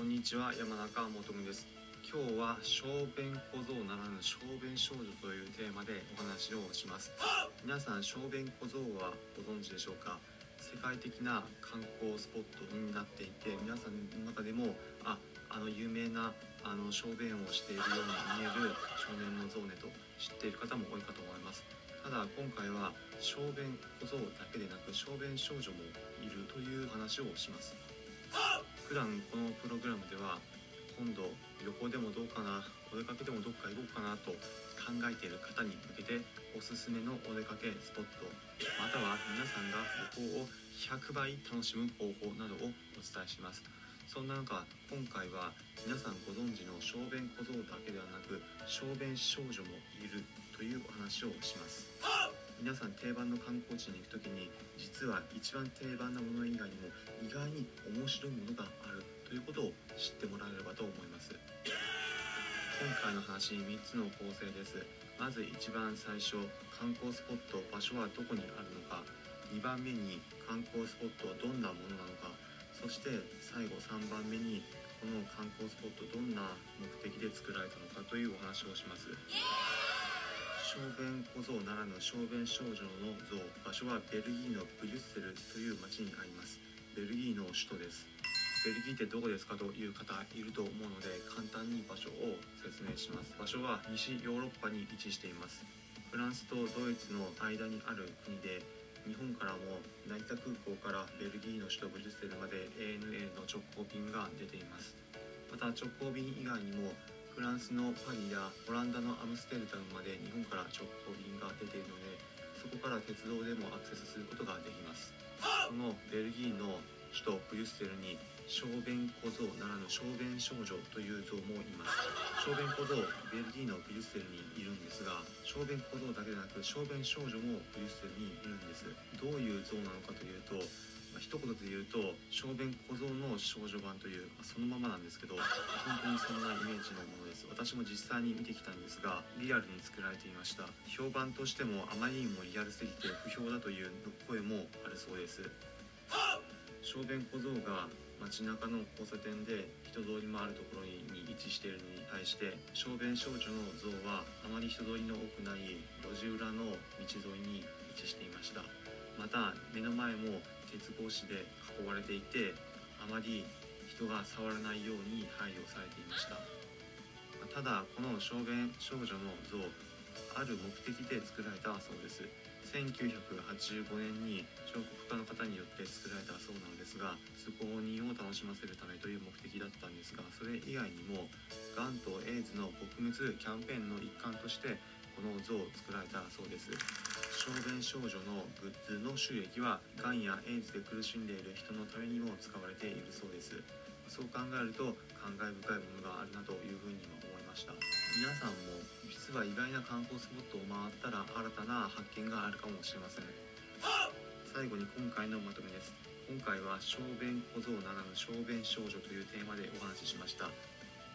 こんにちは山中もとむです。今日は小便小僧ならぬ小便少女というテーマでお話をします。皆さん小便小僧はご存知でしょうか？世界的な観光スポットになっていて皆さんの中でもああの有名なあの小便をしているように見える少年のゾーネと知っている方も多いかと思います。ただ今回は小便小僧だけでなく小便少女もいるという話をします。普段このプログラムでは今度旅行でもどうかなお出かけでもどっか行こうかなと考えている方に向けておすすめのお出かけスポットまたは皆さんが旅行を100倍楽しむ方法などをお伝えします。そんな中今回は皆さんご存知の小便小僧だけではなく小便少女もいるというお話をします。皆さん定番の観光地に行く時に実は一番定番なもの以外にも意外に面白いものがあるということを知ってもらえればと思います。今回の話3つの構成です。まず一番最初観光スポット場所はどこにあるのか。2番目に観光スポットはどんなものなのか。そして最後3番目にこの観光スポットどんな目的で作られたのかというお話をします。小便小僧ならぬ小便少女の像場所はベルギーのブリュッセルという町にありますベルギーの首都ですベルギーってどこですかという方いると思うので簡単に場所を説明します場所は西ヨーロッパに位置していますフランスとドイツの間にある国で日本からも成田空港からベルギーの首都ブリュッセルまで ANA の直行便が出ていますまた直行便以外にもフランスのパリやオランダのアムステルダムまで日本から直行便が出ているのでそこから鉄道でもアクセスすることができます。そのベルギーの首都ブリュッセルに小便小僧ならぬ小便少女という像もいます。小便小僧ベルギーのブリュッセルにいるんですが小便小僧だけでなく小便少女もブリュッセルにいるんです。どういう像なのかというとまあ、一言で言うと小便小僧の少女版という、まあ、そのままなんですけど本当にそんなイメージのものです。私も実際に見てきたんですがリアルに作られていました。評判としてもあまりにもリアルすぎて不評だという声もあるそうです。小便小僧が街中の交差点で人通りもあるところに位置しているのに対して小便少女の像はあまり人通りの多くない路地裏の道沿いに位置していました。また目の前も鉄格子で囲われていてあまり人が触らないように配慮されていました。ただこの小便少女の像ある目的で作られたそうです。1985年に彫刻家の方によって作られたそうなんですが通行人を楽しませるためという目的だったんですがそれ以外にもがんとエイズの撲滅キャンペーンの一環としてこの像を作られたそうです。小便少女のグッズの収益はがんやエイズで苦しんでいる人のためにも使われているそうです。そう考えると感慨深いものがあるなというふうに思いました。皆さんも実は意外な観光スポットを回ったら新たな発見があるかもしれません。最後に今回のまとめです。今回は小便小僧ならぬ小便少女というテーマでお話ししました。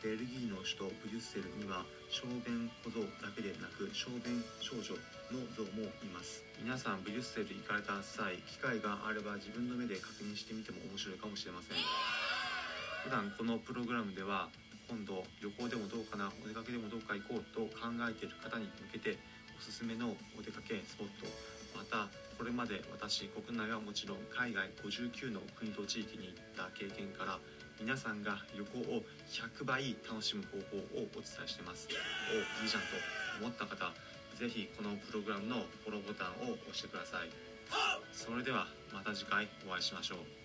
ベルギーの首都ブリュッセルには小便小僧だけでなく小便少女の像もいます。皆さんブリュッセル行かれた際機会があれば自分の目で確認してみても面白いかもしれません。普段このプログラムでは今度旅行でもどうかなお出かけでもどうか行こうと考えている方に向けておすすめのお出かけスポットまたこれまで私国内はもちろん海外59の国と地域に行った経験から皆さんが旅行を100倍楽しむ方法をお伝えしてます。おいいじゃんと思った方是非このプログラムのフォローボタンを押してください。それではまた次回お会いしましょう。